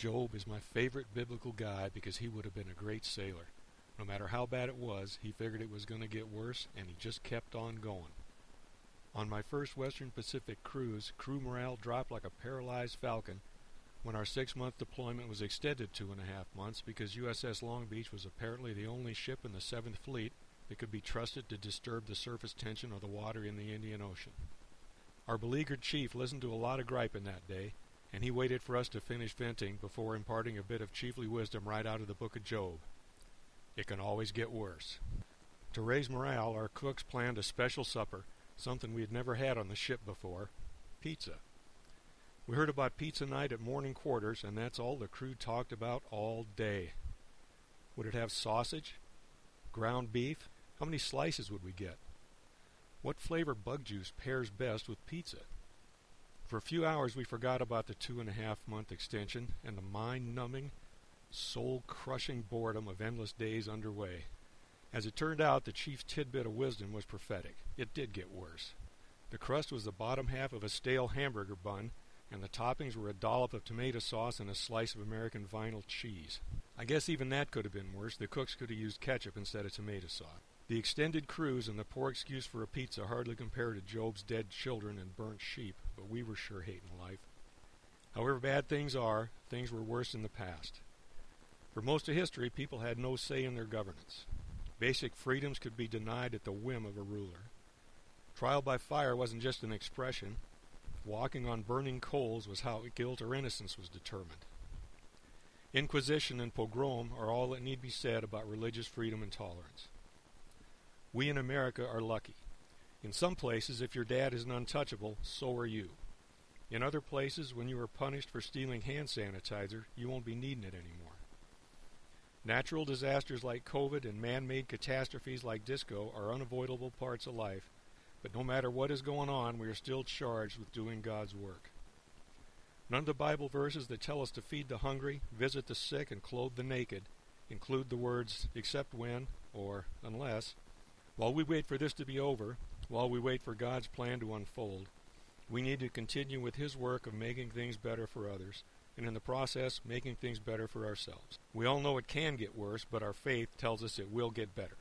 Job is my favorite biblical guy because he would have been a great sailor. No matter how bad it was, he figured it was going to get worse, and he just kept on going. On my first Western Pacific cruise, crew morale dropped like a paralyzed falcon when our six-month deployment was extended two and a half months because USS Long Beach was apparently the only ship in the Seventh Fleet that could be trusted to disturb the surface tension of the water in the Indian Ocean. Our beleaguered chief listened to a lot of griping that day, and he waited for us to finish venting before imparting a bit of chiefly wisdom right out of the book of Job. It can always get worse. To raise morale, our cooks planned a special supper, something we had never had on the ship before pizza. We heard about pizza night at morning quarters, and that's all the crew talked about all day. Would it have sausage? Ground beef? How many slices would we get? What flavor bug juice pairs best with pizza? For a few hours we forgot about the two and a half month extension and the mind numbing, soul crushing boredom of endless days underway. As it turned out, the chief tidbit of wisdom was prophetic. It did get worse. The crust was the bottom half of a stale hamburger bun, and the toppings were a dollop of tomato sauce and a slice of American vinyl cheese. I guess even that could have been worse. The cooks could have used ketchup instead of tomato sauce. The extended cruise and the poor excuse for a pizza hardly compare to Job's dead children and burnt sheep, but we were sure hating life. However bad things are, things were worse in the past. For most of history, people had no say in their governance. Basic freedoms could be denied at the whim of a ruler. Trial by fire wasn't just an expression, Walking on burning coals was how guilt or innocence was determined. Inquisition and pogrom are all that need be said about religious freedom and tolerance. We in America are lucky. In some places, if your dad is an untouchable, so are you. In other places, when you are punished for stealing hand sanitizer, you won't be needing it anymore. Natural disasters like COVID and man made catastrophes like disco are unavoidable parts of life but no matter what is going on, we are still charged with doing God's work. None of the Bible verses that tell us to feed the hungry, visit the sick, and clothe the naked include the words except when or unless. While we wait for this to be over, while we wait for God's plan to unfold, we need to continue with His work of making things better for others, and in the process, making things better for ourselves. We all know it can get worse, but our faith tells us it will get better.